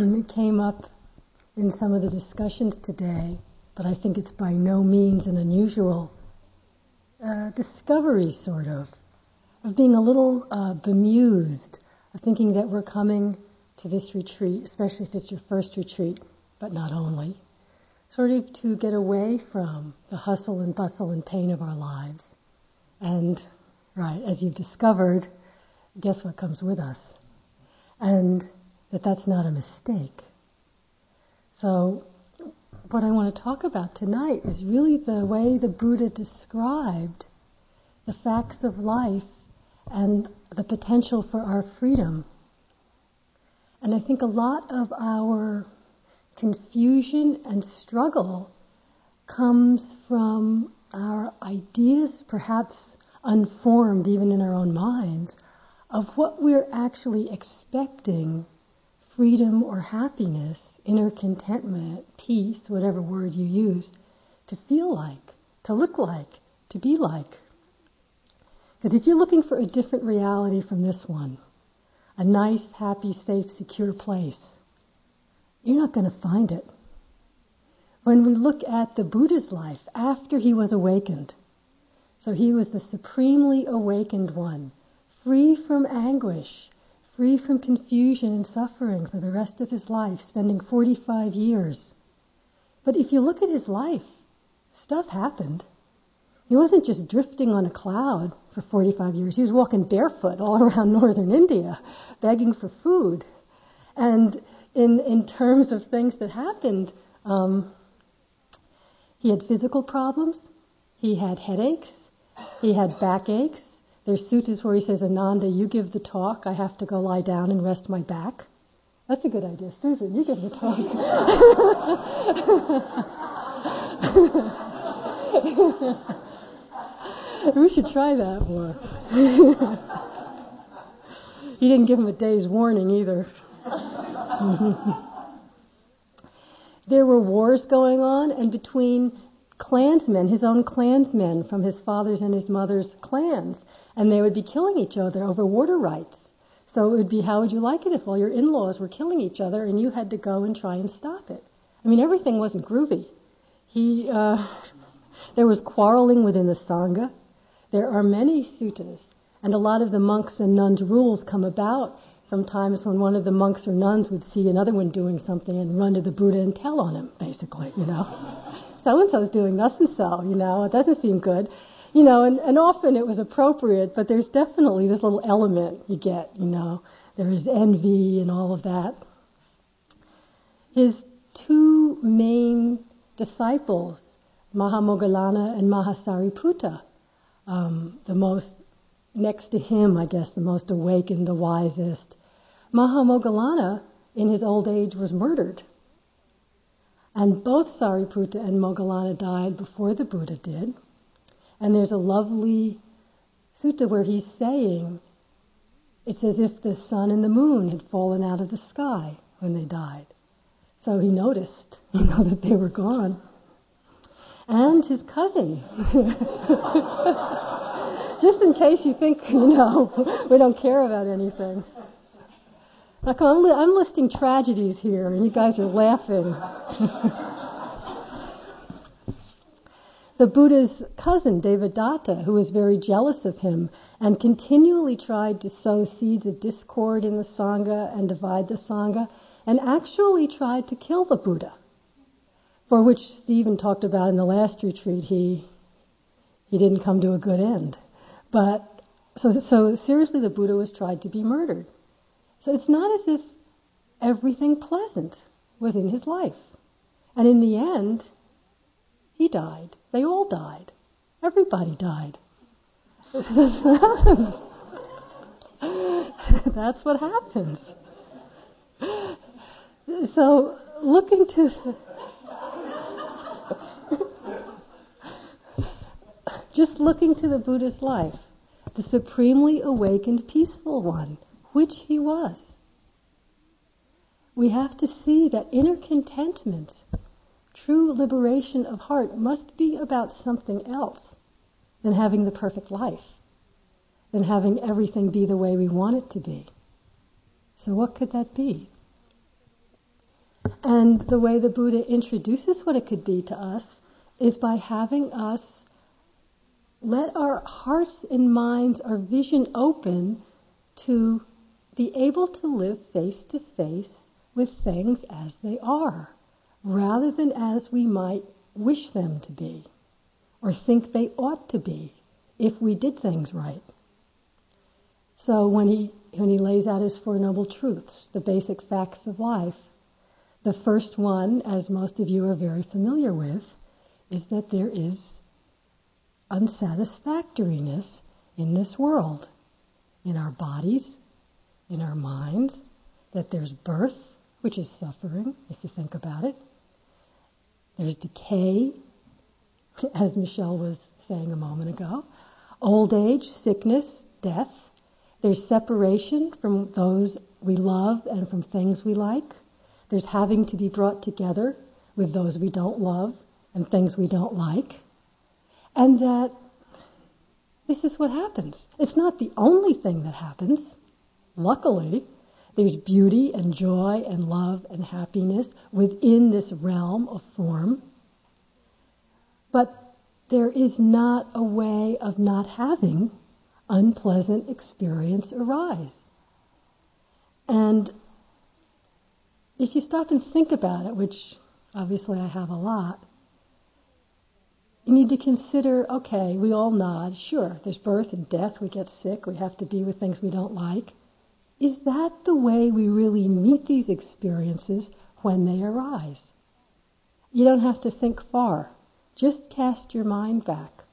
it came up in some of the discussions today, but I think it's by no means an unusual uh, discovery, sort of, of being a little uh, bemused, of thinking that we're coming to this retreat, especially if it's your first retreat, but not only, sort of to get away from the hustle and bustle and pain of our lives. And, right, as you've discovered, guess what comes with us? And that that's not a mistake. So, what I want to talk about tonight is really the way the Buddha described the facts of life and the potential for our freedom. And I think a lot of our confusion and struggle comes from our ideas, perhaps unformed even in our own minds, of what we're actually expecting freedom or happiness, inner contentment, peace, whatever word you use, to feel like, to look like, to be like. Because if you're looking for a different reality from this one, a nice, happy, safe, secure place, you're not going to find it. When we look at the Buddha's life after he was awakened, so he was the supremely awakened one, free from anguish, free from confusion and suffering for the rest of his life, spending 45 years. But if you look at his life, stuff happened. He wasn't just drifting on a cloud for 45 years. He was walking barefoot all around northern India, begging for food. And in, in terms of things that happened, um, he had physical problems, he had headaches, he had backaches, there's suttas where he says, Ananda, you give the talk, I have to go lie down and rest my back. That's a good idea. Susan, you give the talk. we should try that more. he didn't give him a day's warning either. there were wars going on, and between clansmen, his own clansmen from his father's and his mother's clans, and they would be killing each other over water rights. So it would be, how would you like it if all your in-laws were killing each other and you had to go and try and stop it? I mean, everything wasn't groovy. He, uh, there was quarreling within the sangha. There are many suttas, and a lot of the monks and nuns' rules come about from times when one of the monks or nuns would see another one doing something and run to the Buddha and tell on him, basically, you know. so and so's doing thus and so, you know, it doesn't seem good you know, and, and often it was appropriate, but there's definitely this little element you get, you know. There's envy and all of that. His two main disciples, Mahamoggallana and Mahasariputta, um, the most, next to him, I guess, the most awakened, the wisest. Mahamoggallana, in his old age, was murdered. And both Sariputta and Moggallana died before the Buddha did. And there's a lovely sutta where he's saying, it's as if the sun and the moon had fallen out of the sky when they died. So he noticed, you know, that they were gone. And his cousin. Just in case you think, you know, we don't care about anything. Like I'm, li- I'm listing tragedies here, and you guys are laughing. The Buddha's cousin, Devadatta, who was very jealous of him and continually tried to sow seeds of discord in the Sangha and divide the Sangha, and actually tried to kill the Buddha, for which Stephen talked about in the last retreat. He, he didn't come to a good end. But, so, so seriously, the Buddha was tried to be murdered. So it's not as if everything pleasant was in his life. And in the end, he died. They all died. Everybody died. That's what happens. So look into just looking to the Buddha's life, the supremely awakened peaceful one, which he was. We have to see that inner contentment True liberation of heart must be about something else than having the perfect life, than having everything be the way we want it to be. So, what could that be? And the way the Buddha introduces what it could be to us is by having us let our hearts and minds, our vision open to be able to live face to face with things as they are, rather than as we might wish them to be or think they ought to be if we did things right. So when he, when he lays out his Four Noble Truths, the basic facts of life, the first one, as most of you are very familiar with, is that there is unsatisfactoriness in this world, in our bodies, in our minds, that there's birth, which is suffering, if you think about it. There's decay, as Michelle was saying a moment ago. Old age, sickness, death. There's separation from those we love and from things we like. There's having to be brought together with those we don't love and things we don't like. And that this is what happens. It's not the only thing that happens. Luckily, there's beauty and joy and love and happiness within this realm of form. But there is not a way of not having unpleasant experience arise. And if you stop and think about it, which obviously I have a lot, you need to consider okay, we all nod, sure, there's birth and death, we get sick, we have to be with things we don't like. Is that the way we really meet these experiences when they arise? You don't have to think far. Just cast your mind back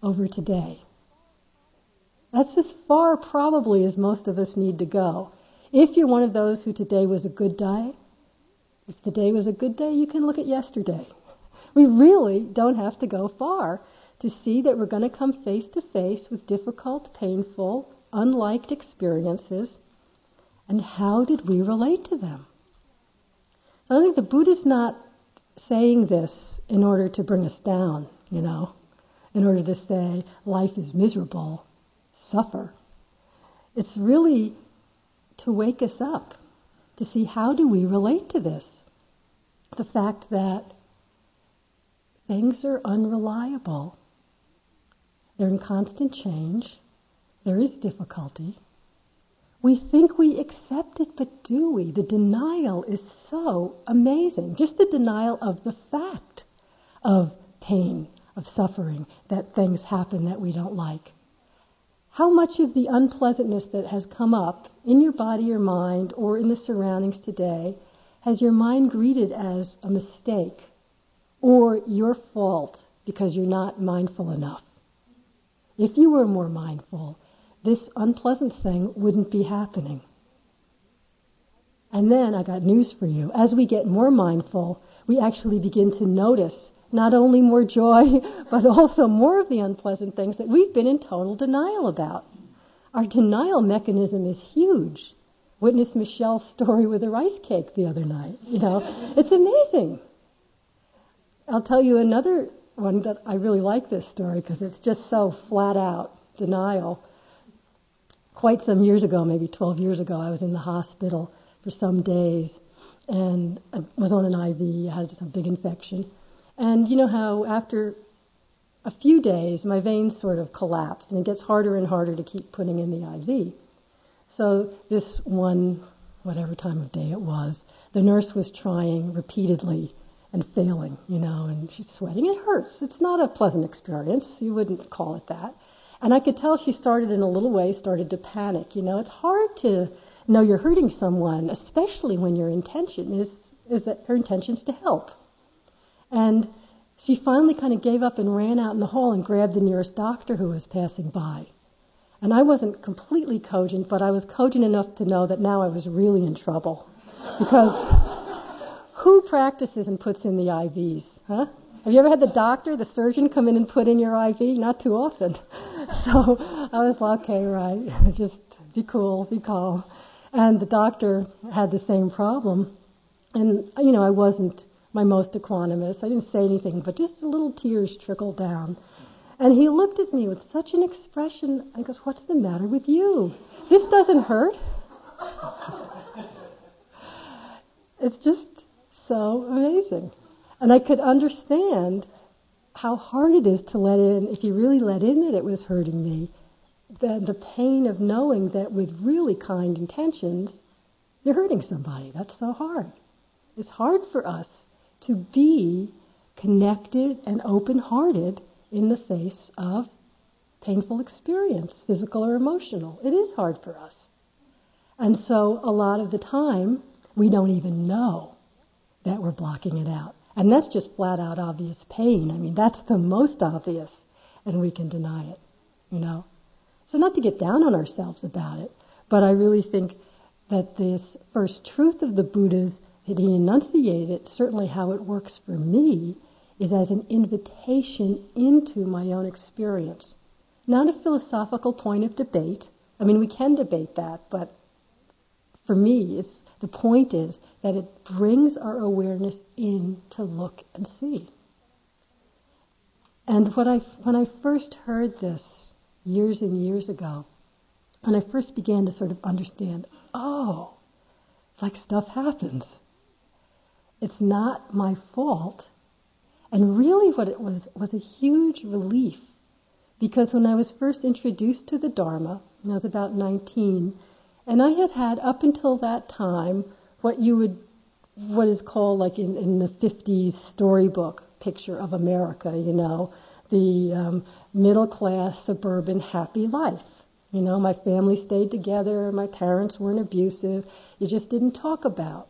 over today. That's as far probably as most of us need to go. If you're one of those who today was a good day, if the day was a good day, you can look at yesterday. We really don't have to go far to see that we're going to come face to face with difficult, painful, unliked experiences, and how did we relate to them? I think the Buddha's not saying this in order to bring us down, you know, in order to say life is miserable, suffer. It's really to wake us up, to see how do we relate to this. The fact that things are unreliable. They're in constant change. There is difficulty. We think we accept it, but do we? The denial is so amazing. Just the denial of the fact of pain, of suffering, that things happen that we don't like. How much of the unpleasantness that has come up in your body or mind or in the surroundings today has your mind greeted as a mistake or your fault because you're not mindful enough? If you were more mindful, this unpleasant thing wouldn't be happening. And then I got news for you. As we get more mindful, we actually begin to notice not only more joy, but also more of the unpleasant things that we've been in total denial about. Our denial mechanism is huge. Witness Michelle's story with the rice cake the other night. You know, it's amazing. I'll tell you another one that I really like this story because it's just so flat out denial quite some years ago, maybe 12 years ago, I was in the hospital for some days and I was on an IV, I had some big infection. And you know how after a few days, my veins sort of collapse and it gets harder and harder to keep putting in the IV. So this one, whatever time of day it was, the nurse was trying repeatedly and failing, you know, and she's sweating. It hurts. It's not a pleasant experience. You wouldn't call it that. And I could tell she started in a little way, started to panic. You know, it's hard to know you're hurting someone, especially when your intention is, is that her intention is to help. And she finally kind of gave up and ran out in the hall and grabbed the nearest doctor who was passing by. And I wasn't completely cogent, but I was cogent enough to know that now I was really in trouble. Because who practices and puts in the IVs, huh? Have you ever had the doctor, the surgeon, come in and put in your IV? Not too often. So I was like, okay, right, just be cool, be calm. And the doctor had the same problem. And, you know, I wasn't my most equanimous. I didn't say anything, but just a little tears trickled down. And he looked at me with such an expression. I goes, what's the matter with you? This doesn't hurt. it's just so amazing. And I could understand how hard it is to let in, if you really let in that it was hurting me, the, the pain of knowing that with really kind intentions, you're hurting somebody. That's so hard. It's hard for us to be connected and open hearted in the face of painful experience, physical or emotional. It is hard for us. And so a lot of the time, we don't even know that we're blocking it out. And that's just flat out obvious pain. I mean, that's the most obvious, and we can deny it, you know. So not to get down on ourselves about it, but I really think that this first truth of the Buddha's that he enunciated, certainly how it works for me, is as an invitation into my own experience. Not a philosophical point of debate. I mean, we can debate that, but for me, it's, the point is that it brings our awareness in to look and see. And what I, when I first heard this years and years ago, and I first began to sort of understand, oh, like stuff happens. It's not my fault. And really what it was was a huge relief because when I was first introduced to the Dharma, I was about 19, and I had had up until that time what you would, what is called like in, in the 50s storybook picture of America, you know, the um, middle class suburban happy life. You know, my family stayed together, my parents weren't abusive. You just didn't talk about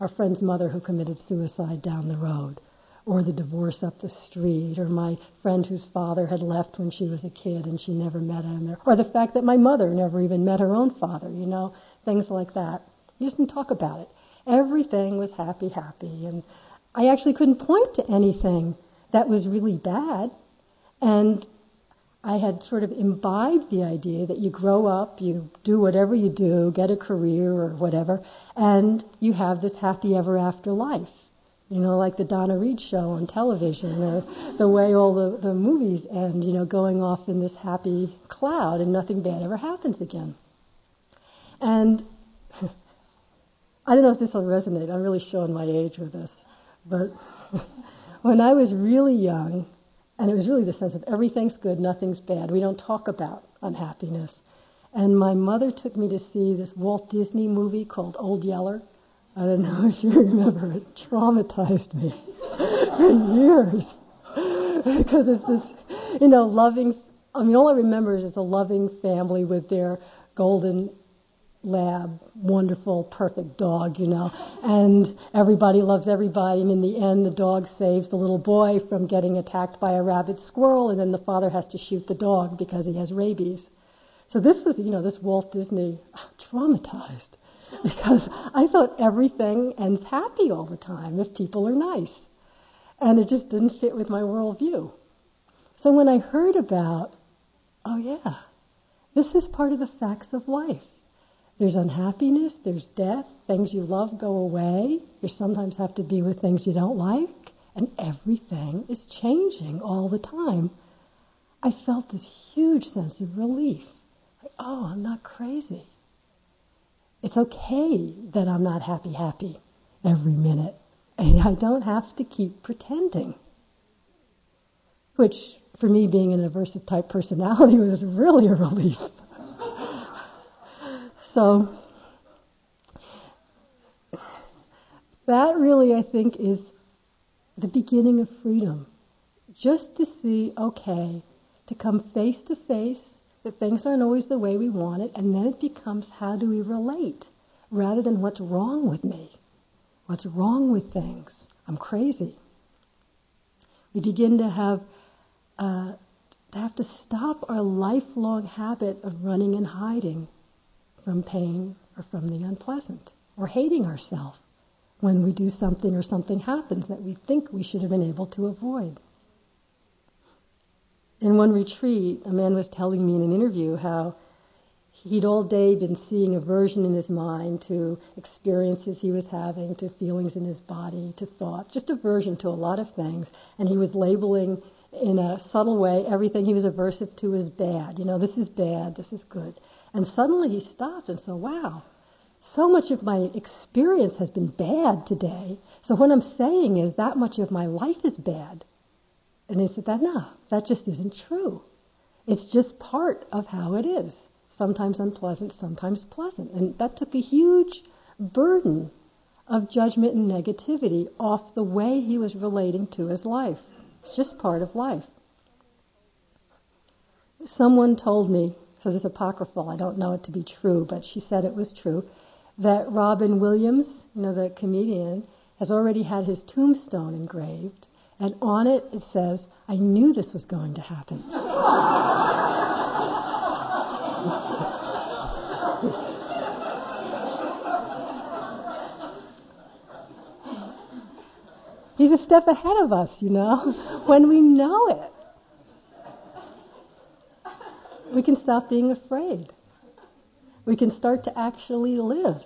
our friend's mother who committed suicide down the road or the divorce up the street, or my friend whose father had left when she was a kid and she never met him, or the fact that my mother never even met her own father, you know, things like that. You just didn't talk about it. Everything was happy, happy, and I actually couldn't point to anything that was really bad. And I had sort of imbibed the idea that you grow up, you do whatever you do, get a career or whatever, and you have this happy ever after life you know, like the Donna Reed show on television, or the way all the, the movies end, you know, going off in this happy cloud and nothing bad ever happens again. And I don't know if this will resonate. I'm really showing my age with this. But when I was really young, and it was really the sense of everything's good, nothing's bad. We don't talk about unhappiness. And my mother took me to see this Walt Disney movie called Old Yeller. I don't know if you remember, it traumatized me for years. because it's this, you know, loving, I mean, all I remember is it's a loving family with their golden lab, wonderful, perfect dog, you know, and everybody loves everybody, and in the end, the dog saves the little boy from getting attacked by a rabid squirrel, and then the father has to shoot the dog because he has rabies. So this is, you know, this Walt Disney, traumatized. because I thought everything ends happy all the time if people are nice. And it just didn't fit with my worldview. So when I heard about, oh yeah, this is part of the facts of life. There's unhappiness, there's death, things you love go away, you sometimes have to be with things you don't like, and everything is changing all the time. I felt this huge sense of relief. Like, oh, I'm not crazy. It's okay that I'm not happy, happy every minute. And I don't have to keep pretending. Which, for me, being an aversive type personality, was really a relief. so, that really, I think, is the beginning of freedom. Just to see, okay, to come face to face that things aren't always the way we want it, and then it becomes how do we relate rather than what's wrong with me? What's wrong with things? I'm crazy. We begin to have uh, to have to stop our lifelong habit of running and hiding from pain or from the unpleasant or hating ourselves when we do something or something happens that we think we should have been able to avoid in one retreat, a man was telling me in an interview how he'd all day been seeing aversion in his mind to experiences he was having, to feelings in his body, to thoughts, just aversion to a lot of things. And he was labeling in a subtle way everything he was aversive to as bad. You know, this is bad, this is good. And suddenly he stopped and said, wow, so much of my experience has been bad today. So what I'm saying is that much of my life is bad. And he said, that no, that just isn't true. It's just part of how it is. Sometimes unpleasant, sometimes pleasant. And that took a huge burden of judgment and negativity off the way he was relating to his life. It's just part of life. Someone told me, so this is apocryphal, I don't know it to be true, but she said it was true, that Robin Williams, you know, the comedian, has already had his tombstone engraved, and on it it says, I knew this was going to happen. He's a step ahead of us, you know, when we know it. We can stop being afraid. We can start to actually live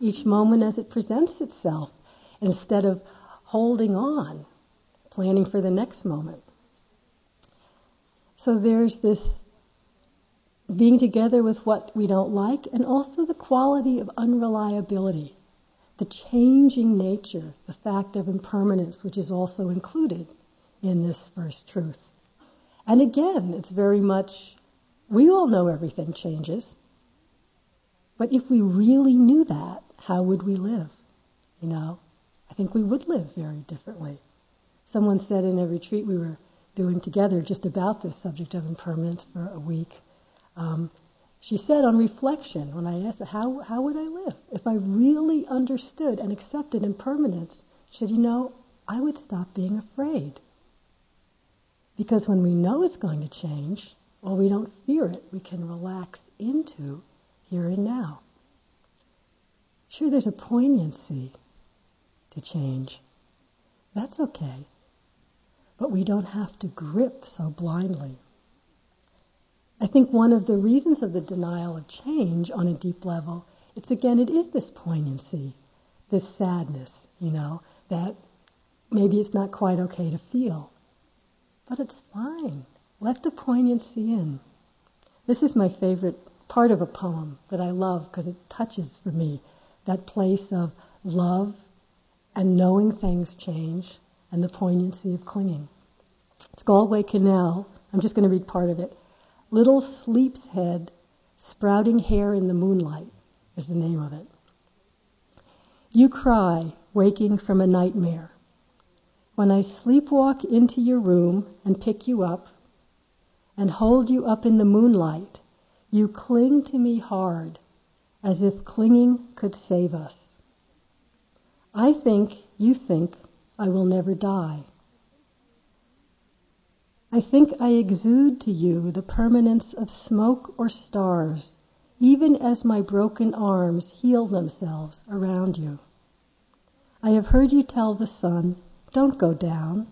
each moment as it presents itself instead of holding on, planning for the next moment. So there's this being together with what we don't like and also the quality of unreliability the changing nature, the fact of impermanence, which is also included in this first truth. And again, it's very much, we all know everything changes. But if we really knew that, how would we live? You know, I think we would live very differently. Someone said in a retreat we were doing together just about this subject of impermanence for a week. Um, she said on reflection, when I asked her, how, how would I live? If I really understood and accepted impermanence, she said, you know, I would stop being afraid. Because when we know it's going to change, well, we don't fear it. We can relax into here and now. Sure, there's a poignancy to change. That's okay. But we don't have to grip so blindly. I think one of the reasons of the denial of change on a deep level, it's again, it is this poignancy, this sadness, you know, that maybe it's not quite okay to feel. But it's fine. Let the poignancy in. This is my favorite part of a poem that I love because it touches for me that place of love and knowing things change and the poignancy of clinging. It's Galway Kinnell. I'm just going to read part of it. Little Sleep's Head, Sprouting Hair in the Moonlight is the name of it. You cry, waking from a nightmare. When I sleepwalk into your room and pick you up and hold you up in the moonlight, you cling to me hard, as if clinging could save us. I think you think I will never die. I think I exude to you the permanence of smoke or stars, even as my broken arms heal themselves around you. I have heard you tell the sun, don't go down.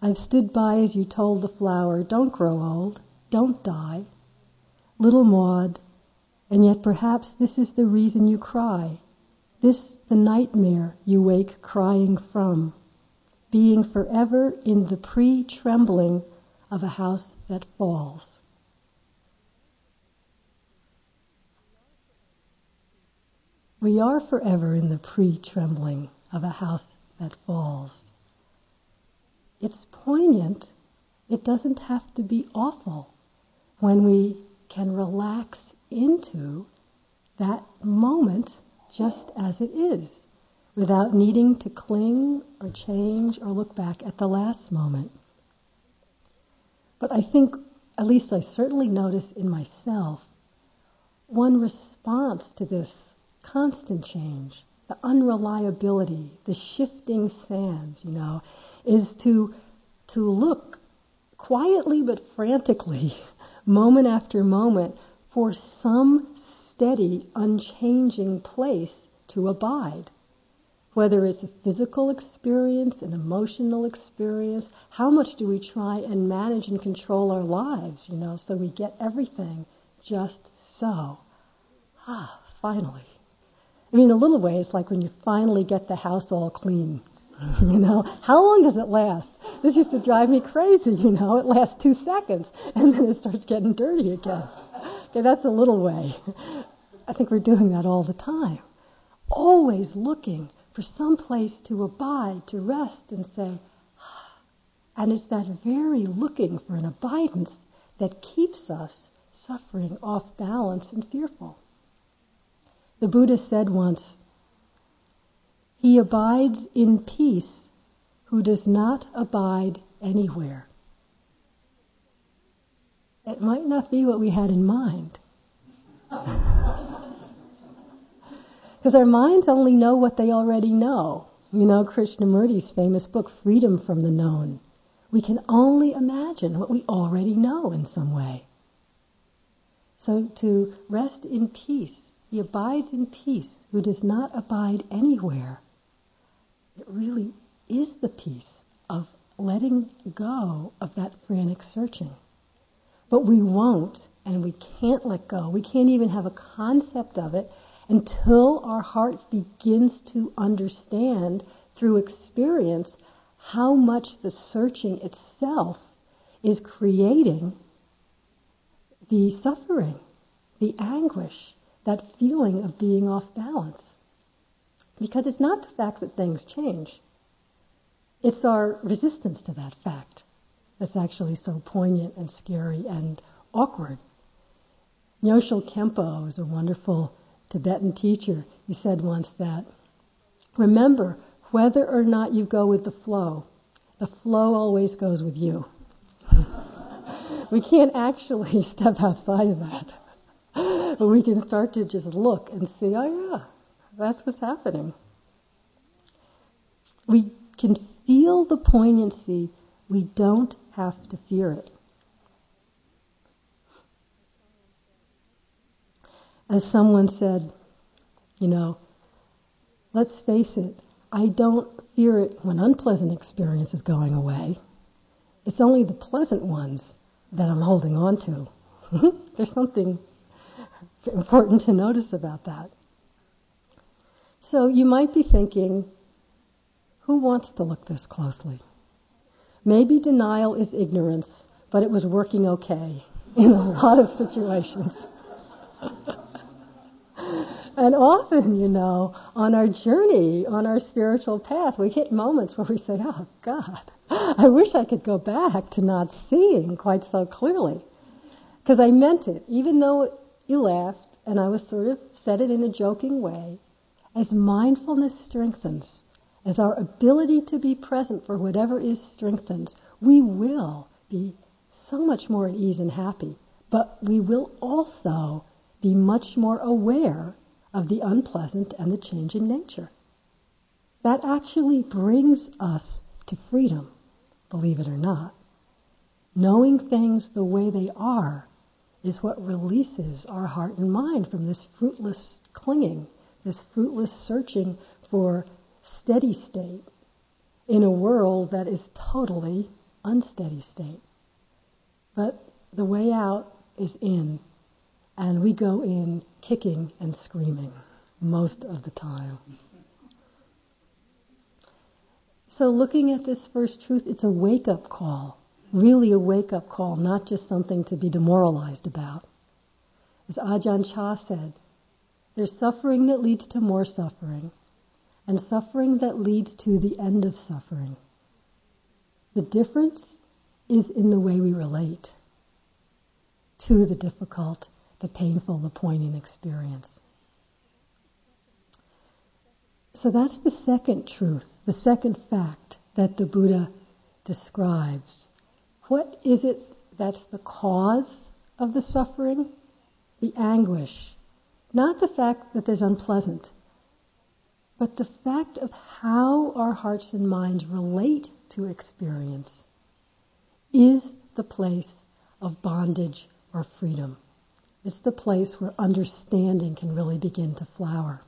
I've stood by as you told the flower, don't grow old, don't die. Little Maud, and yet perhaps this is the reason you cry, this the nightmare you wake crying from being forever in the pre trembling of a house that falls. We are forever in the pre trembling of a house that falls. It's poignant. It doesn't have to be awful when we can relax into that moment just as it is without needing to cling or change or look back at the last moment. But I think, at least I certainly notice in myself, one response to this constant change, the unreliability, the shifting sands, you know, is to, to look quietly but frantically, moment after moment, for some steady, unchanging place to abide whether it's a physical experience, an emotional experience, how much do we try and manage and control our lives, you know, so we get everything just so. Ah, finally. I mean, a little way, it's like when you finally get the house all clean. you know, how long does it last? This used to drive me crazy, you know. It lasts two seconds, and then it starts getting dirty again. Okay, that's a little way. I think we're doing that all the time. Always looking for some place to abide, to rest and say, ah. and it's that very looking for an abidance that keeps us suffering, off balance, and fearful. The Buddha said once, He abides in peace who does not abide anywhere. It might not be what we had in mind. Because our minds only know what they already know. You know Krishnamurti's famous book, Freedom from the Known. We can only imagine what we already know in some way. So to rest in peace, he abides in peace who does not abide anywhere. It really is the peace of letting go of that frantic searching. But we won't and we can't let go. We can't even have a concept of it until our heart begins to understand through experience how much the searching itself is creating the suffering, the anguish, that feeling of being off balance. Because it's not the fact that things change, it's our resistance to that fact that's actually so poignant and scary and awkward. Nyoshul Khenpo is a wonderful Tibetan teacher. He said once that, remember, whether or not you go with the flow, the flow always goes with you. we can't actually step outside of that. but we can start to just look and see, oh yeah, that's what's happening. We can feel the poignancy. We don't have to fear it. As someone said, you know, let's face it, I don't fear it when unpleasant experience is going away. It's only the pleasant ones that I'm holding on to. There's something important to notice about that. So you might be thinking, who wants to look this closely? Maybe denial is ignorance, but it was working okay in a lot of situations. And often, you know, on our journey, on our spiritual path, we hit moments where we say, oh God, I wish I could go back to not seeing quite so clearly. Because I meant it, even though you laughed and I was sort of said it in a joking way. As mindfulness strengthens, as our ability to be present for whatever is strengthens, we will be so much more at ease and happy. But we will also be much more aware of the unpleasant and the change in nature. That actually brings us to freedom, believe it or not. Knowing things the way they are is what releases our heart and mind from this fruitless clinging, this fruitless searching for steady state in a world that is totally unsteady state. But the way out is in, and we go in kicking and screaming most of the time. So, looking at this first truth, it's a wake up call, really a wake up call, not just something to be demoralized about. As Ajahn Chah said, there's suffering that leads to more suffering, and suffering that leads to the end of suffering. The difference is in the way we relate to the difficult the painful, the poignant experience. So that's the second truth, the second fact that the Buddha describes. What is it that's the cause of the suffering? The anguish. Not the fact that there's unpleasant, but the fact of how our hearts and minds relate to experience is the place of bondage or freedom. It's the place where understanding can really begin to flower.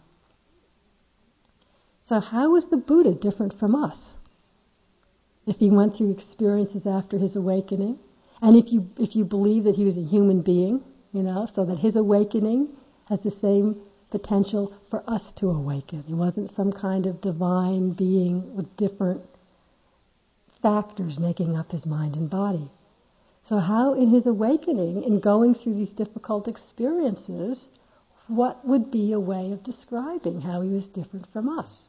So how is the Buddha different from us? If he went through experiences after his awakening, and if you if you believe that he was a human being, you know, so that his awakening has the same potential for us to awaken. He wasn't some kind of divine being with different factors making up his mind and body. So how in his awakening, in going through these difficult experiences, what would be a way of describing how he was different from us?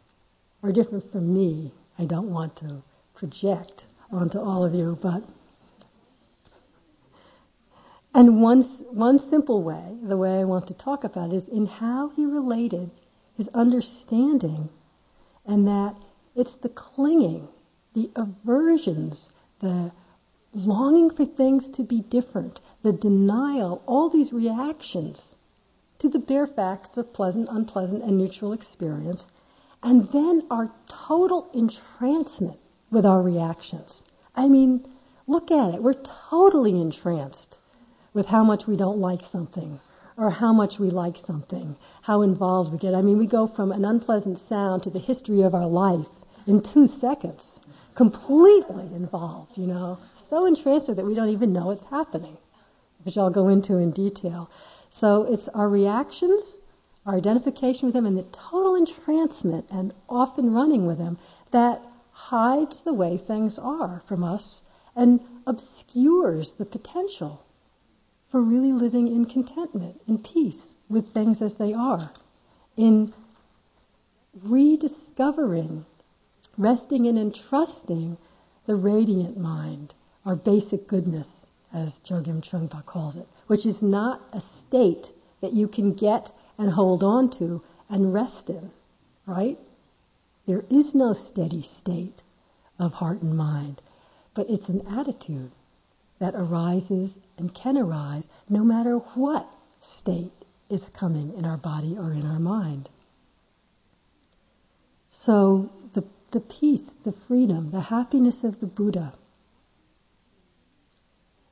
Or different from me? I don't want to project onto all of you, but. And one, one simple way, the way I want to talk about it, is in how he related his understanding, and that it's the clinging, the aversions, the longing for things to be different, the denial, all these reactions to the bare facts of pleasant, unpleasant, and neutral experience, and then our total entrancement with our reactions. I mean, look at it. We're totally entranced with how much we don't like something or how much we like something, how involved we get. I mean, we go from an unpleasant sound to the history of our life in two seconds, completely involved, you know, so entranced that we don't even know it's happening, which I'll go into in detail. So it's our reactions, our identification with them, and the total entrancement and often running with them that hides the way things are from us and obscures the potential for really living in contentment, in peace with things as they are, in rediscovering, resting in and trusting the radiant mind, our basic goodness, as Chogyam Trungpa calls it, which is not a state that you can get and hold on to and rest in, right? There is no steady state of heart and mind, but it's an attitude that arises and can arise no matter what state is coming in our body or in our mind. So the, the peace, the freedom, the happiness of the Buddha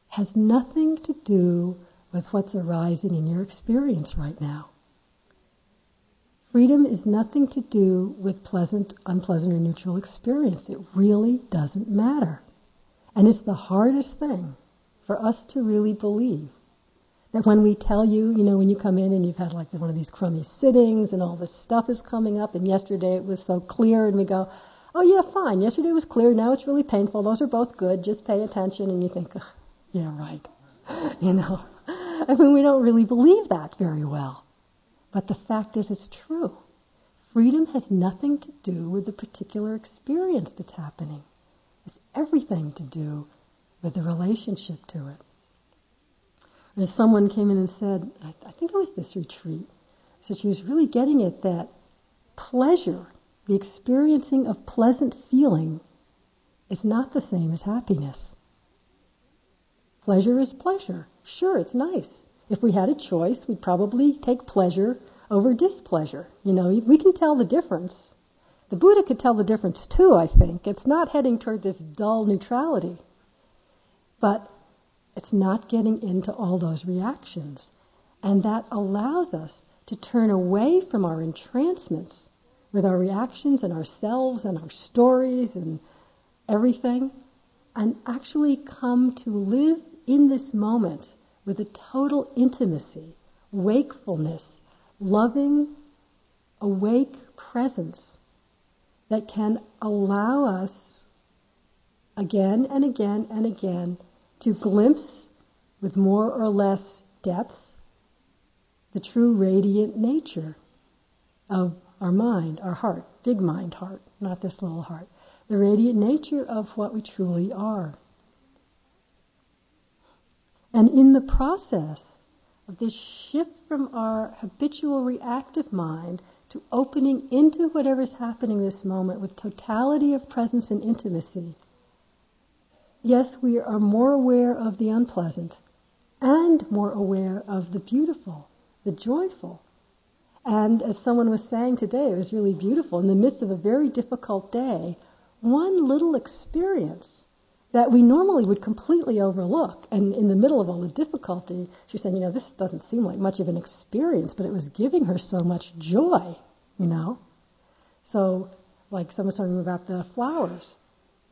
has nothing to do with what's arising in your experience right now. Freedom is nothing to do with pleasant, unpleasant, or neutral experience. It really doesn't matter. And it's the hardest thing for us to really believe. That when we tell you, you know, when you come in and you've had like one of these crummy sittings and all this stuff is coming up, and yesterday it was so clear, and we go, oh yeah, fine, yesterday was clear, now it's really painful, those are both good, just pay attention, and you think, yeah, right. You know, I mean, we don't really believe that very well. But the fact is, it's true. Freedom has nothing to do with the particular experience that's happening. Everything to do with the relationship to it. As someone came in and said, I, think it was this retreat, so she was really getting at that pleasure, the experiencing of pleasant feeling, is not the same as happiness. Pleasure is pleasure. Sure, it's nice. If we had a choice, we'd probably take pleasure over displeasure. You know, we can tell the difference. The Buddha could tell the difference too, I think. It's not heading toward this dull neutrality. But it's not getting into all those reactions. And that allows us to turn away from our entrancements with our reactions and ourselves and our stories and everything and actually come to live in this moment with a total intimacy, wakefulness, loving, awake presence that can allow us again and again and again to glimpse with more or less depth the true radiant nature of our mind, our heart, big mind heart, not this little heart, the radiant nature of what we truly are. And in the process of this shift from our habitual reactive mind to opening into whatever's happening this moment with totality of presence and intimacy, yes, we are more aware of the unpleasant and more aware of the beautiful, the joyful. And as someone was saying today, it was really beautiful. In the midst of a very difficult day, one little experience that we normally would completely overlook. And in the middle of all the difficulty, she's saying, you know, this doesn't seem like much of an experience, but it was giving her so much joy, you know. So, like someone was talking about the flowers.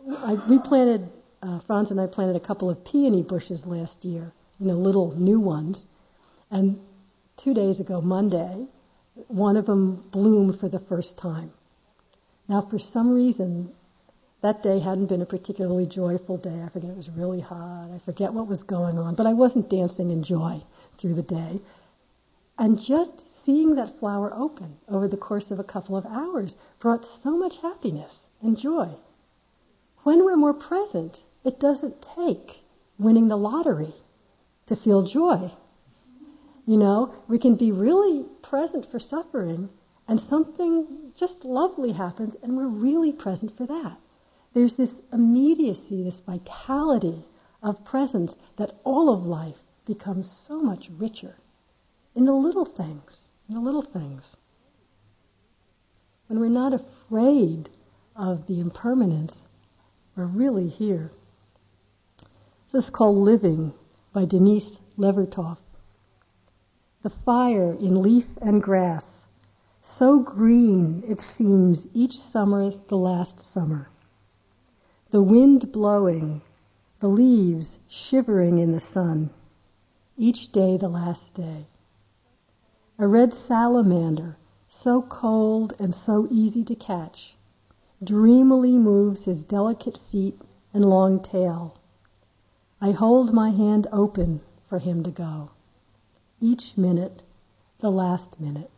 I, we planted, uh, Franz and I planted a couple of peony bushes last year, you know, little new ones. And two days ago, Monday, one of them bloomed for the first time. Now, for some reason, that day hadn't been a particularly joyful day. I forget it was really hot. I forget what was going on, but I wasn't dancing in joy through the day. And just seeing that flower open over the course of a couple of hours brought so much happiness and joy. When we're more present, it doesn't take winning the lottery to feel joy. You know, we can be really present for suffering and something just lovely happens and we're really present for that. There's this immediacy, this vitality of presence that all of life becomes so much richer in the little things, in the little things. When we're not afraid of the impermanence, we're really here. This is called Living by Denise Levertov. The fire in leaf and grass, so green it seems each summer the last summer. The wind blowing, the leaves shivering in the sun, each day the last day. A red salamander, so cold and so easy to catch, dreamily moves his delicate feet and long tail. I hold my hand open for him to go. Each minute, the last minute.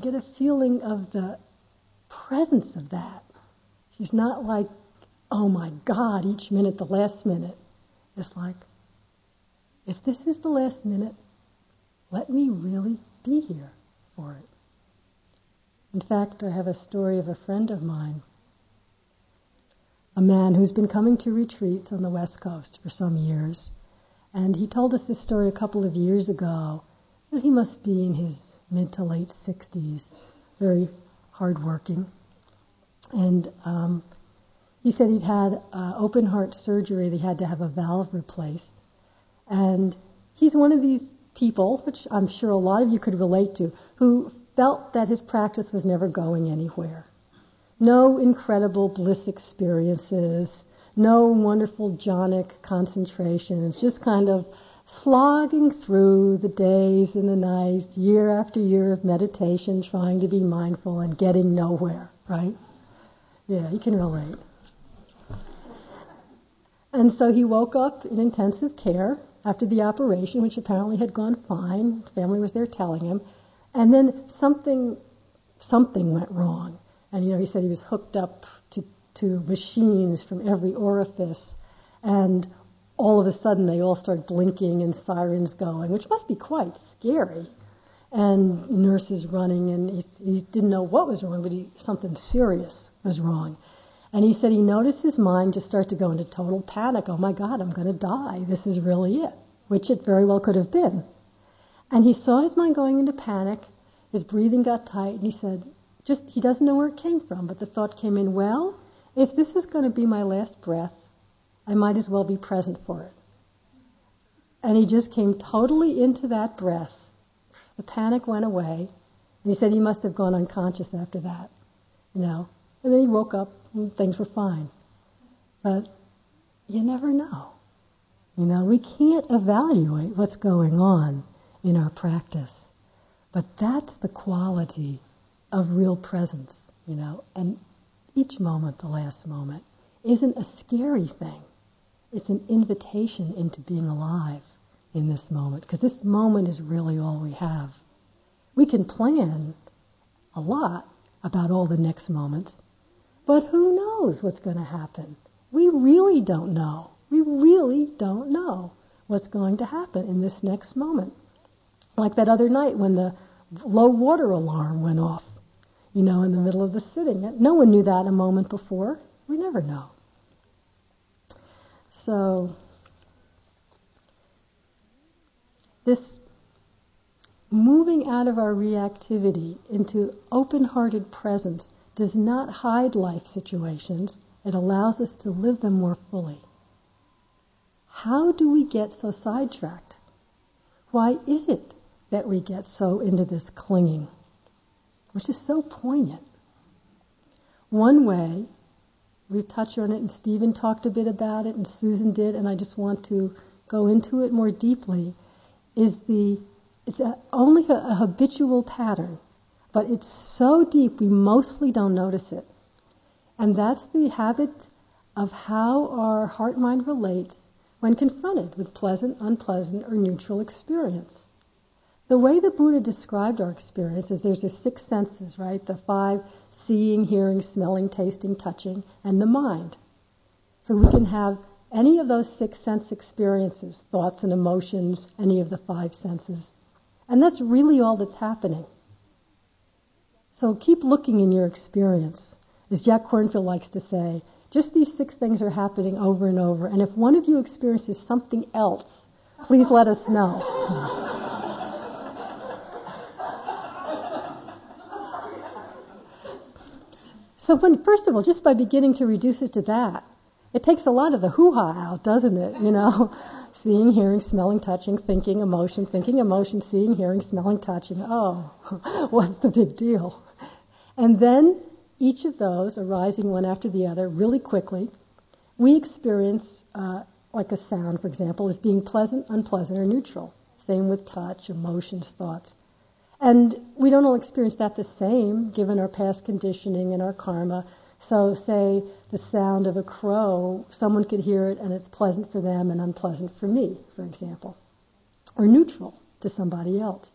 Get a feeling of the presence of that. She's not like, oh my God, each minute, the last minute. It's like, if this is the last minute, let me really be here for it. In fact, I have a story of a friend of mine, a man who's been coming to retreats on the West Coast for some years. And he told us this story a couple of years ago. He must be in his mid to late 60s, very hardworking. And um, he said he'd had uh, open heart surgery, they had to have a valve replaced. And he's one of these people, which I'm sure a lot of you could relate to, who felt that his practice was never going anywhere. No incredible bliss experiences, no wonderful jhanic concentrations, just kind of slogging through the days and the nights, year after year of meditation, trying to be mindful and getting nowhere, right? Yeah, you can relate. And so he woke up in intensive care after the operation, which apparently had gone fine. Family was there telling him. And then something, something went wrong. And, you know, he said he was hooked up to, to machines from every orifice. And all of a sudden they all start blinking and sirens going, which must be quite scary. And nurses running, and he, he didn't know what was wrong, but he, something serious was wrong. And he said he noticed his mind just start to go into total panic. Oh my God, I'm going to die. This is really it, which it very well could have been. And he saw his mind going into panic. His breathing got tight, and he said, just, he doesn't know where it came from, but the thought came in, well, if this is going to be my last breath, I might as well be present for it. And he just came totally into that breath. The panic went away. And he said he must have gone unconscious after that, you know. And then he woke up and things were fine. But you never know. You know, we can't evaluate what's going on in our practice. But that's the quality of real presence, you know. And each moment, the last moment, isn't a scary thing. It's an invitation into being alive in this moment, because this moment is really all we have. We can plan a lot about all the next moments, but who knows what's going to happen? We really don't know. We really don't know what's going to happen in this next moment. Like that other night when the low water alarm went off, you know, in the middle of the sitting. No one knew that a moment before. We never know. So, this moving out of our reactivity into open hearted presence does not hide life situations, it allows us to live them more fully. How do we get so sidetracked? Why is it that we get so into this clinging, which is so poignant? One way, we've touched on it, and Stephen talked a bit about it, and Susan did, and I just want to go into it more deeply, is the it's a, only a, a habitual pattern but it's so deep we mostly don't notice it. And that's the habit of how our heart mind relates when confronted with pleasant, unpleasant, or neutral experience. The way the Buddha described our experience is there's the six senses, right? The five seeing, hearing, smelling, tasting, touching, and the mind. So we can have any of those six sense experiences, thoughts and emotions, any of the five senses. And that's really all that's happening. So keep looking in your experience. As Jack Kornfield likes to say, just these six things are happening over and over. And if one of you experiences something else, please let us know. So when, first of all, just by beginning to reduce it to that, it takes a lot of the hoo-ha out, doesn't it? You know, seeing, hearing, smelling, touching, thinking, emotion, thinking, emotion, seeing, hearing, smelling, touching. Oh, what's the big deal? And then each of those arising one after the other really quickly, we experience, uh, like a sound, for example, as being pleasant, unpleasant, or neutral. Same with touch, emotions, thoughts. And we don't all experience that the same given our past conditioning and our karma. So, say the sound of a crow, someone could hear it and it's pleasant for them and unpleasant for me, for example, or neutral to somebody else.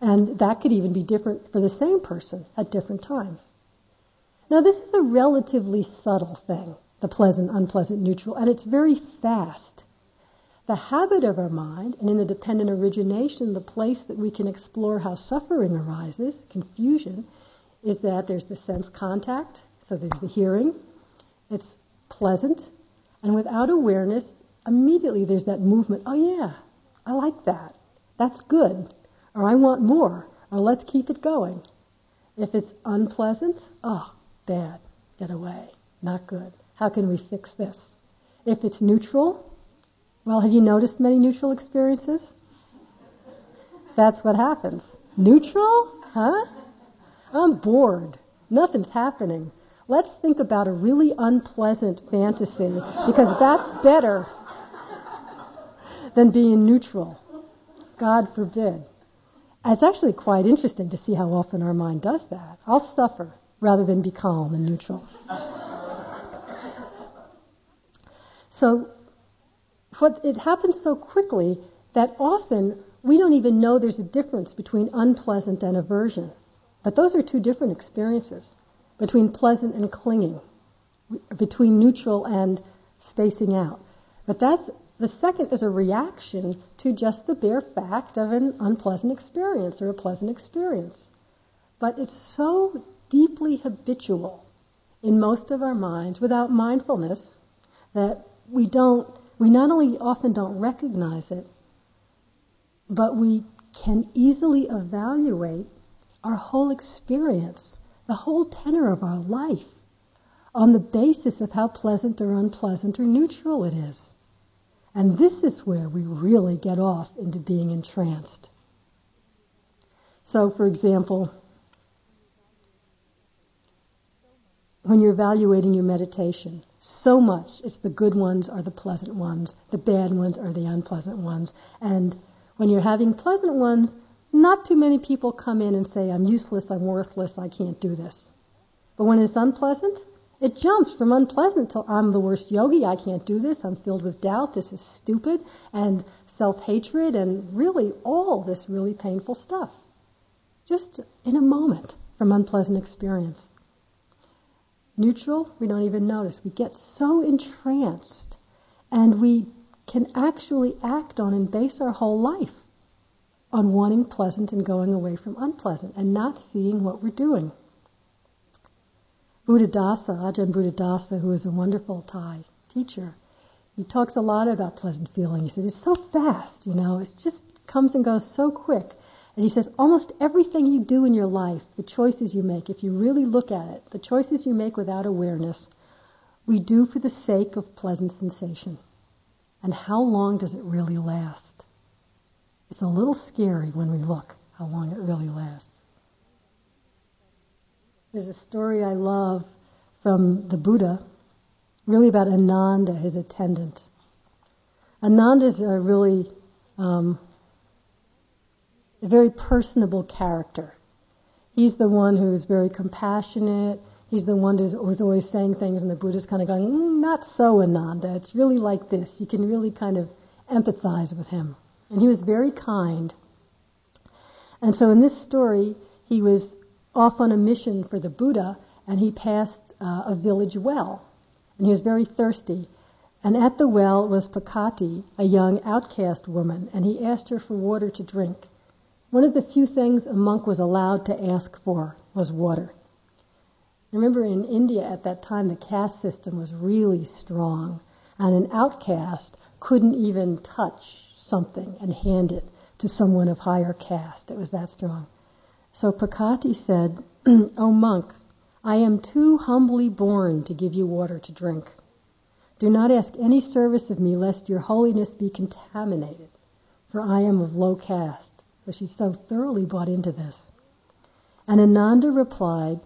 And that could even be different for the same person at different times. Now, this is a relatively subtle thing, the pleasant, unpleasant, neutral, and it's very fast the habit of our mind, and in the dependent origination, the place that we can explore how suffering arises, confusion, is that there's the sense contact, so there's the hearing, it's pleasant, and without awareness, immediately there's that movement, oh yeah, I like that, that's good, or I want more, or let's keep it going. If it's unpleasant, oh, bad, get away, not good. How can we fix this? If it's neutral, well, have you noticed many neutral experiences? That's what happens. Neutral? Huh? I'm bored. Nothing's happening. Let's think about a really unpleasant fantasy because that's better than being neutral. God forbid. It's actually quite interesting to see how often our mind does that. I'll suffer rather than be calm and neutral. So what, it happens so quickly that often we don't even know there's a difference between unpleasant and aversion. But those are two different experiences between pleasant and clinging, between neutral and spacing out. But that's the second is a reaction to just the bare fact of an unpleasant experience or a pleasant experience. But it's so deeply habitual in most of our minds without mindfulness that we don't we not only often don't recognize it, but we can easily evaluate our whole experience, the whole tenor of our life, on the basis of how pleasant or unpleasant or neutral it is. And this is where we really get off into being entranced. So, for example, when you're evaluating your meditation, so much. It's the good ones are the pleasant ones, the bad ones are the unpleasant ones. And when you're having pleasant ones, not too many people come in and say, I'm useless, I'm worthless, I can't do this. But when it's unpleasant, it jumps from unpleasant to I'm the worst yogi, I can't do this, I'm filled with doubt, this is stupid, and self hatred, and really all this really painful stuff. Just in a moment from unpleasant experience. Neutral, we don't even notice. We get so entranced and we can actually act on and base our whole life on wanting pleasant and going away from unpleasant and not seeing what we're doing. Buddhadasa, Ajahn Buddhadasa, who is a wonderful Thai teacher, he talks a lot about pleasant feeling. He says it's so fast, you know, it just comes and goes so quick. And he says almost everything you do in your life, the choices you make, if you really look at it, the choices you make without awareness, we do for the sake of pleasant sensation. And how long does it really last? It's a little scary when we look how long it really lasts. There's a story I love from the Buddha, really about Ananda, his attendant. Ananda is a really um, a very personable character. He's the one who's very compassionate. He's the one who's, who's always saying things, and the Buddha's kind of going, mm, not so, Ananda. It's really like this. You can really kind of empathize with him. And he was very kind. And so in this story, he was off on a mission for the Buddha, and he passed uh, a village well, and he was very thirsty. And at the well was Pakati, a young outcast woman, and he asked her for water to drink. One of the few things a monk was allowed to ask for was water. Remember, in India at that time, the caste system was really strong, and an outcast couldn't even touch something and hand it to someone of higher caste. It was that strong. So Pakati said, O monk, I am too humbly born to give you water to drink. Do not ask any service of me lest your holiness be contaminated, for I am of low caste. So she's so thoroughly bought into this. And Ananda replied,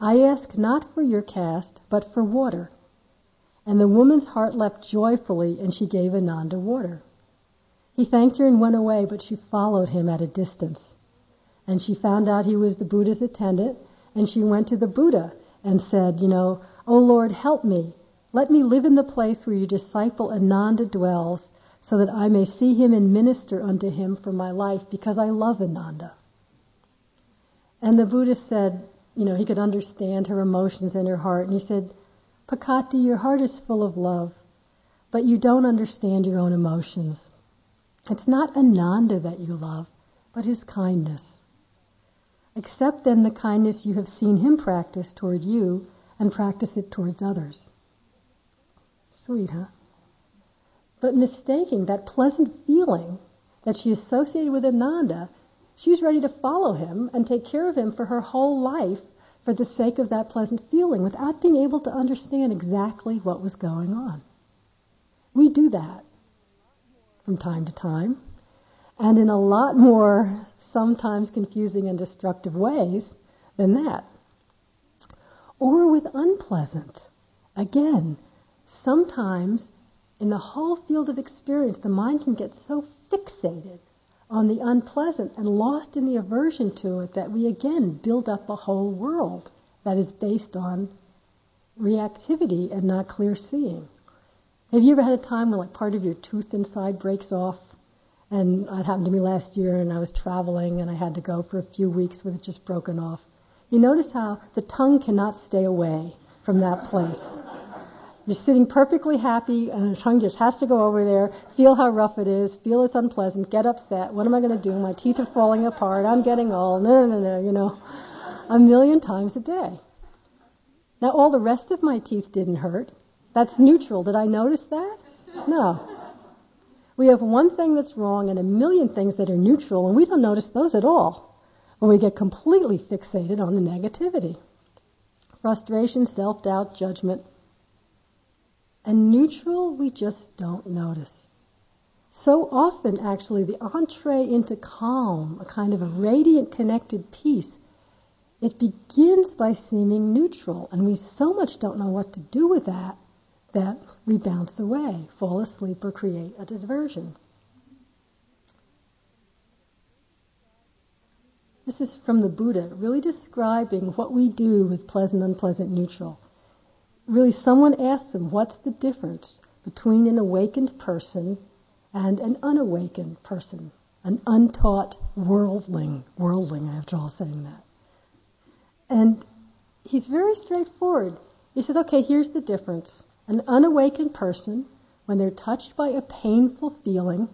I ask not for your caste, but for water. And the woman's heart leapt joyfully, and she gave Ananda water. He thanked her and went away, but she followed him at a distance. And she found out he was the Buddha's attendant, and she went to the Buddha and said, you know, O Lord, help me. Let me live in the place where your disciple Ananda dwells, so that I may see him and minister unto him for my life, because I love Ananda. And the Buddha said, you know, he could understand her emotions in her heart. And he said, Pakati, your heart is full of love, but you don't understand your own emotions. It's not Ananda that you love, but his kindness. Accept then the kindness you have seen him practice toward you and practice it towards others. Sweet, huh? But mistaking that pleasant feeling that she associated with Ananda She's ready to follow him and take care of him for her whole life for the sake of that pleasant feeling without being able to understand exactly what was going on. We do that from time to time, and in a lot more sometimes confusing and destructive ways than that. Or with unpleasant. Again, sometimes in the whole field of experience, the mind can get so fixated on the unpleasant and lost in the aversion to it that we again build up a whole world that is based on reactivity and not clear seeing. Have you ever had a time when like part of your tooth inside breaks off? And it happened to me last year and I was traveling and I had to go for a few weeks with it just broken off. You notice how the tongue cannot stay away from that place. You're sitting perfectly happy, and the tongue just has to go over there, feel how rough it is, feel it's unpleasant, get upset. What am I going to do? My teeth are falling apart. I'm getting old. No, no, no, you know, a million times a day. Now, all the rest of my teeth didn't hurt. That's neutral. Did I notice that? No. We have one thing that's wrong and a million things that are neutral, and we don't notice those at all when we get completely fixated on the negativity. Frustration, self doubt, judgment, and neutral, we just don't notice. So often, actually, the entree into calm, a kind of a radiant connected peace, it begins by seeming neutral, and we so much don't know what to do with that that we bounce away, fall asleep, or create a diversion. This is from the Buddha, really describing what we do with pleasant, unpleasant, neutral really someone asks him, what's the difference between an awakened person and an unawakened person? An untaught worldling, worldling after all saying that. And he's very straightforward. He says, okay, here's the difference. An unawakened person, when they're touched by a painful feeling,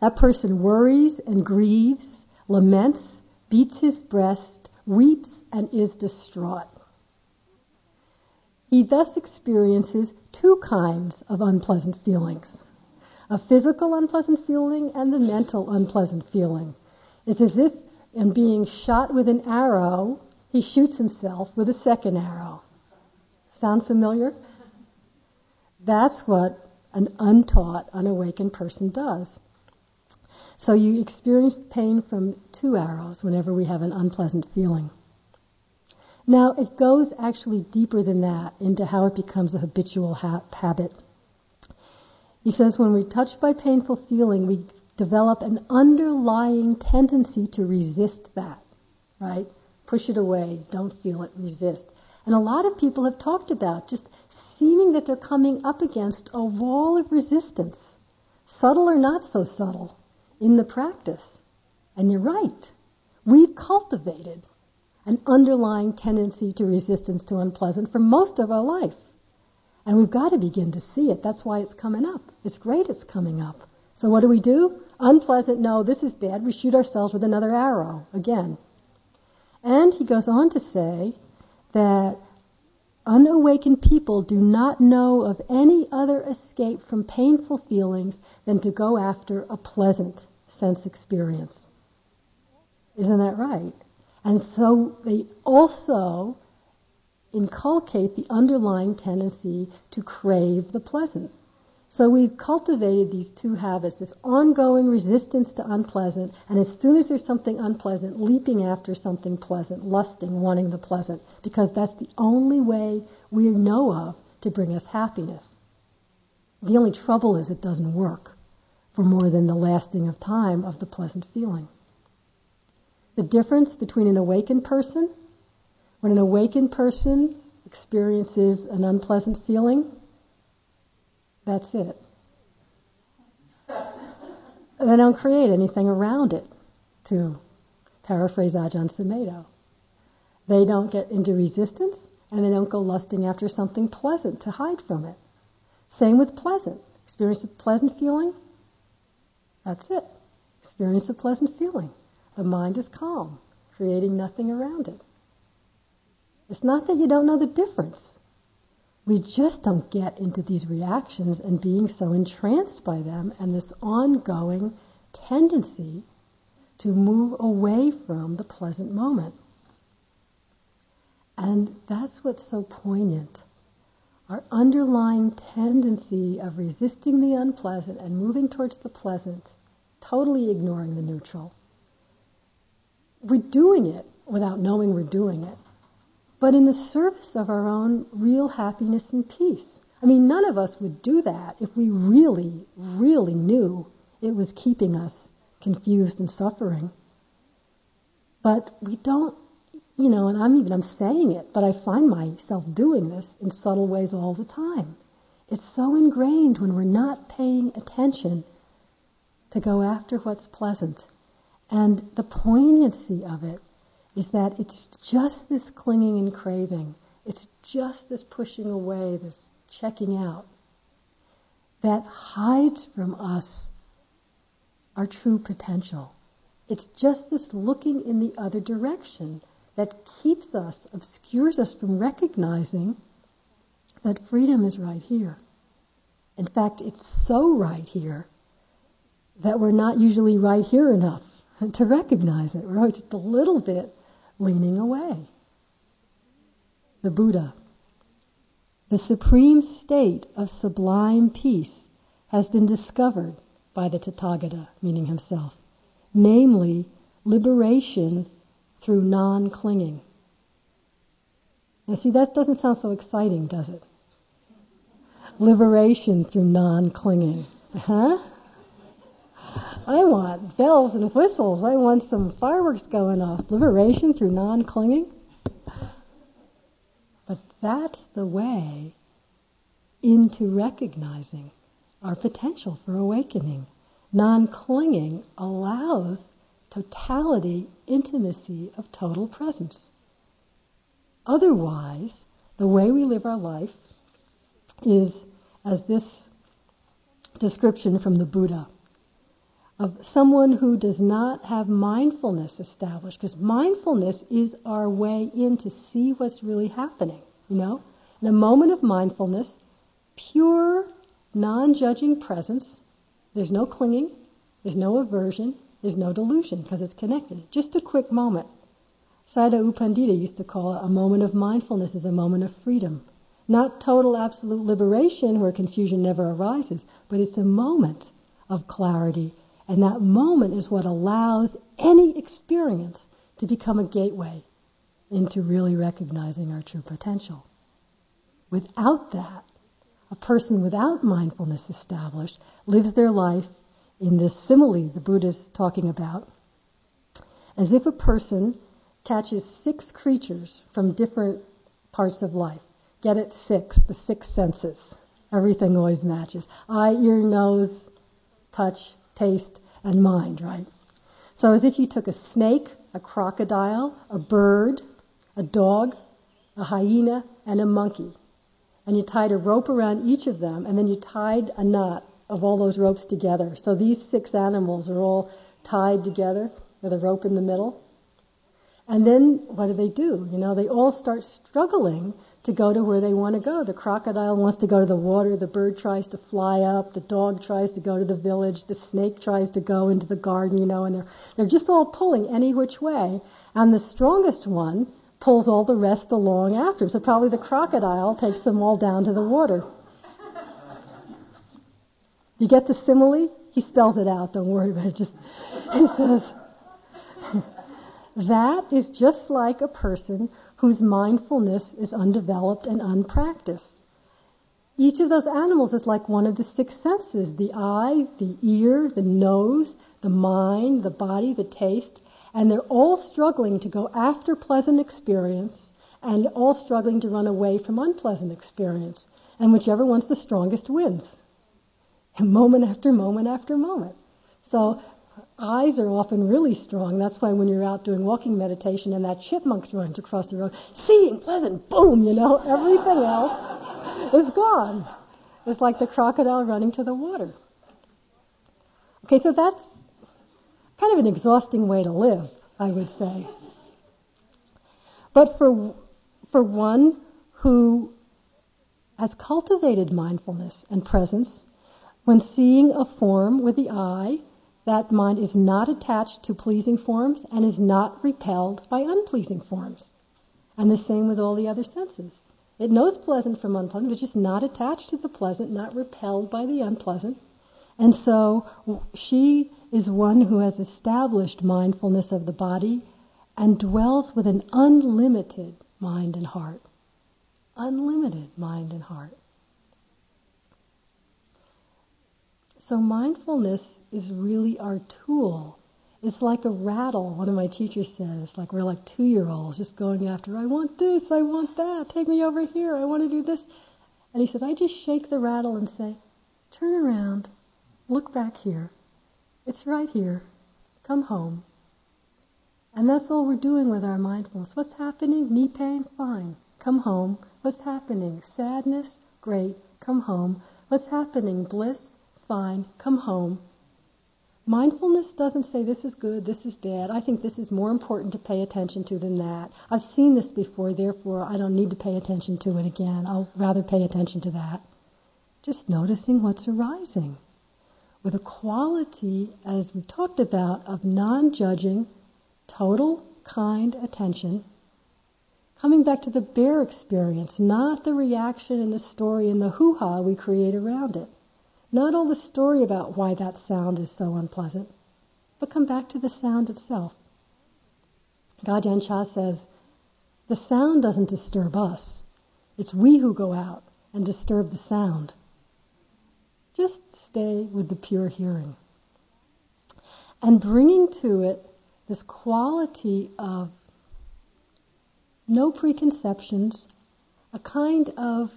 that person worries and grieves, laments, beats his breast, weeps, and is distraught. He thus experiences two kinds of unpleasant feelings a physical unpleasant feeling and the mental unpleasant feeling. It's as if, in being shot with an arrow, he shoots himself with a second arrow. Sound familiar? That's what an untaught, unawakened person does. So you experience pain from two arrows whenever we have an unpleasant feeling. Now, it goes actually deeper than that into how it becomes a habitual ha- habit. He says when we're touched by painful feeling, we develop an underlying tendency to resist that, right? Push it away, don't feel it, resist. And a lot of people have talked about just seeming that they're coming up against a wall of resistance, subtle or not so subtle, in the practice. And you're right. We've cultivated an underlying tendency to resistance to unpleasant for most of our life. And we've got to begin to see it. That's why it's coming up. It's great it's coming up. So what do we do? Unpleasant, no, this is bad. We shoot ourselves with another arrow again. And he goes on to say that unawakened people do not know of any other escape from painful feelings than to go after a pleasant sense experience. Isn't that right? And so they also inculcate the underlying tendency to crave the pleasant. So we've cultivated these two habits, this ongoing resistance to unpleasant, and as soon as there's something unpleasant, leaping after something pleasant, lusting, wanting the pleasant, because that's the only way we know of to bring us happiness. The only trouble is it doesn't work for more than the lasting of time of the pleasant feeling. The difference between an awakened person, when an awakened person experiences an unpleasant feeling, that's it. they don't create anything around it, to paraphrase Ajahn Sumedho. They don't get into resistance, and they don't go lusting after something pleasant to hide from it. Same with pleasant. Experience a pleasant feeling, that's it. Experience a pleasant feeling. The mind is calm, creating nothing around it. It's not that you don't know the difference. We just don't get into these reactions and being so entranced by them and this ongoing tendency to move away from the pleasant moment. And that's what's so poignant. Our underlying tendency of resisting the unpleasant and moving towards the pleasant, totally ignoring the neutral, we're doing it without knowing we're doing it, but in the service of our own real happiness and peace. I mean, none of us would do that if we really, really knew it was keeping us confused and suffering. But we don't, you know, and I'm even I'm saying it, but I find myself doing this in subtle ways all the time. It's so ingrained when we're not paying attention to go after what's pleasant and the poignancy of it is that it's just this clinging and craving. It's just this pushing away, this checking out that hides from us our true potential. It's just this looking in the other direction that keeps us, obscures us from recognizing that freedom is right here. In fact, it's so right here that we're not usually right here enough to recognize it. We're just a little bit leaning away. The Buddha. The supreme state of sublime peace has been discovered by the Tathagata, meaning himself, namely liberation through non-clinging. Now see, that doesn't sound so exciting, does it? Liberation through non-clinging. Huh? I want bells and whistles. I want some fireworks going off. Liberation through non clinging. But that's the way into recognizing our potential for awakening. Non clinging allows totality, intimacy of total presence. Otherwise, the way we live our life is as this description from the Buddha of someone who does not have mindfulness established, because mindfulness is our way in to see what's really happening, you know? In a moment of mindfulness, pure, non-judging presence, there's no clinging, there's no aversion, there's no delusion, because it's connected. Just a quick moment. Sayadaw U Pandita used to call it a moment of mindfulness is a moment of freedom. Not total absolute liberation where confusion never arises, but it's a moment of clarity and that moment is what allows any experience to become a gateway into really recognizing our true potential. Without that, a person without mindfulness established lives their life in this simile the Buddha's talking about, as if a person catches six creatures from different parts of life. Get it? Six, the six senses. Everything always matches. Eye, ear, nose, touch, taste, and mind, right? So as if you took a snake, a crocodile, a bird, a dog, a hyena, and a monkey, and you tied a rope around each of them, and then you tied a knot of all those ropes together. So these six animals are all tied together with a rope in the middle. And then what do they do? You know, they all start struggling to go to where they want to go. The crocodile wants to go to the water, the bird tries to fly up, the dog tries to go to the village, the snake tries to go into the garden, you know, and they're they're just all pulling any which way. And the strongest one pulls all the rest along after. So probably the crocodile takes them all down to the water. You get the simile? He spells it out, don't worry about it. Just he says that is just like a person whose mindfulness is undeveloped and unpracticed. Each of those animals is like one of the six senses the eye, the ear, the nose, the mind, the body, the taste, and they're all struggling to go after pleasant experience and all struggling to run away from unpleasant experience. And whichever one's the strongest wins. And moment after moment after moment. So eyes are often really strong. That's why when you're out doing walking meditation and that chipmunk's runs across the road, seeing pleasant, boom, you know, everything else is gone. It's like the crocodile running to the water. Okay, so that's kind of an exhausting way to live, I would say. But for, for one who has cultivated mindfulness and presence, when seeing a form with the eye, that mind is not attached to pleasing forms and is not repelled by unpleasing forms. And the same with all the other senses. It knows pleasant from unpleasant, but just not attached to the pleasant, not repelled by the unpleasant. And so she is one who has established mindfulness of the body and dwells with an unlimited mind and heart. Unlimited mind and heart. So mindfulness is really our tool. It's like a rattle, one of my teachers says, like we're like two year olds just going after, I want this, I want that, take me over here, I want to do this. And he said, I just shake the rattle and say, turn around, look back here. It's right here. Come home. And that's all we're doing with our mindfulness. What's happening? Knee pain? Fine. Come home. What's happening? Sadness? Great. Come home. What's happening? Bliss? Fine, come home. Mindfulness doesn't say this is good, this is bad. I think this is more important to pay attention to than that. I've seen this before, therefore I don't need to pay attention to it again. I'll rather pay attention to that. Just noticing what's arising with a quality, as we talked about, of non judging, total, kind attention. Coming back to the bare experience, not the reaction and the story and the hoo ha we create around it. Not all the story about why that sound is so unpleasant, but come back to the sound itself. Gajan says, the sound doesn't disturb us. It's we who go out and disturb the sound. Just stay with the pure hearing. And bringing to it this quality of no preconceptions, a kind of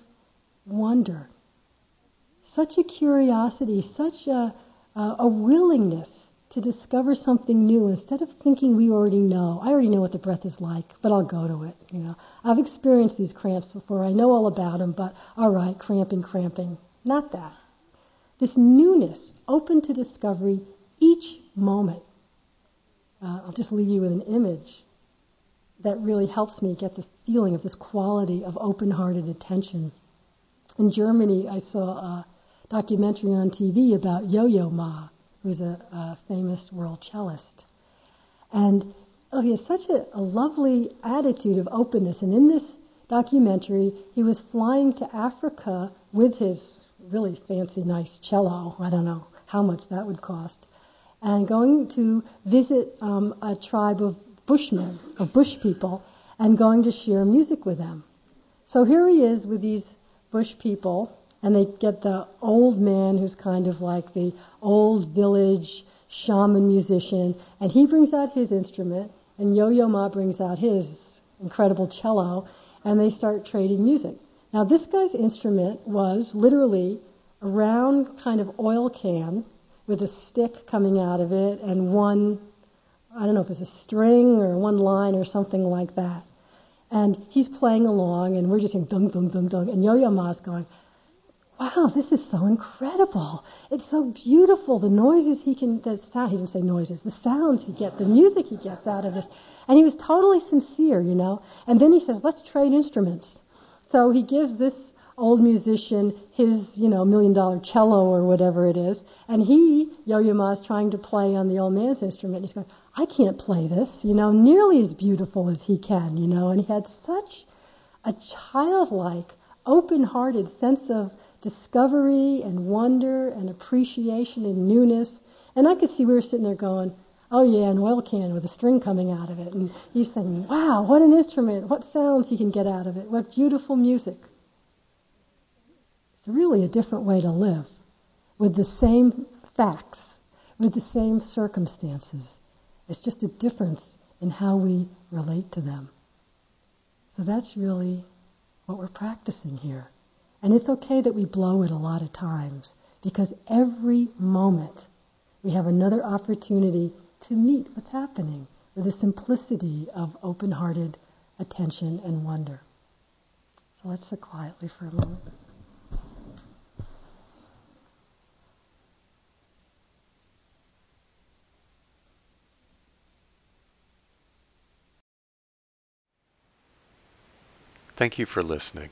wonder such a curiosity, such a, a, a willingness to discover something new instead of thinking we already know. I already know what the breath is like, but I'll go to it. You know, I've experienced these cramps before. I know all about them, but all right, cramping, cramping. Not that. This newness, open to discovery each moment. Uh, I'll just leave you with an image that really helps me get the feeling of this quality of open-hearted attention. In Germany, I saw. Uh, documentary on TV about Yo-Yo Ma, who's a, a famous world cellist. And oh, he has such a, a lovely attitude of openness. And in this documentary, he was flying to Africa with his really fancy, nice cello. I don't know how much that would cost. And going to visit um, a tribe of Bushmen, of Bush people, and going to share music with them. So here he is with these Bush people, and they get the old man who's kind of like the old village shaman musician, and he brings out his instrument, and Yo-Yo Ma brings out his incredible cello, and they start trading music. Now this guy's instrument was literally a round kind of oil can with a stick coming out of it and one I don't know if it's a string or one line or something like that. And he's playing along, and we're just saying dung, dung, dung, dung. And Yo-Yo Ma's going, wow, this is so incredible. It's so beautiful. The noises he can, the sound, he doesn't say noises, the sounds he gets, the music he gets out of this. And he was totally sincere, you know. And then he says, let's trade instruments. So he gives this old musician his, you know, million dollar cello or whatever it is. And he, Yo-Yo Ma, is trying to play on the old man's instrument. He's going, I can't play this, you know, nearly as beautiful as he can, you know. And he had such a childlike, open-hearted sense of discovery and wonder and appreciation and newness. And I could see we were sitting there going, oh yeah, an oil can with a string coming out of it. And he's saying, wow, what an instrument, what sounds he can get out of it, what beautiful music. It's really a different way to live with the same facts, with the same circumstances. It's just a difference in how we relate to them. So that's really what we're practicing here. And it's okay that we blow it a lot of times because every moment we have another opportunity to meet what's happening with the simplicity of open hearted attention and wonder. So let's sit quietly for a moment. Thank you for listening.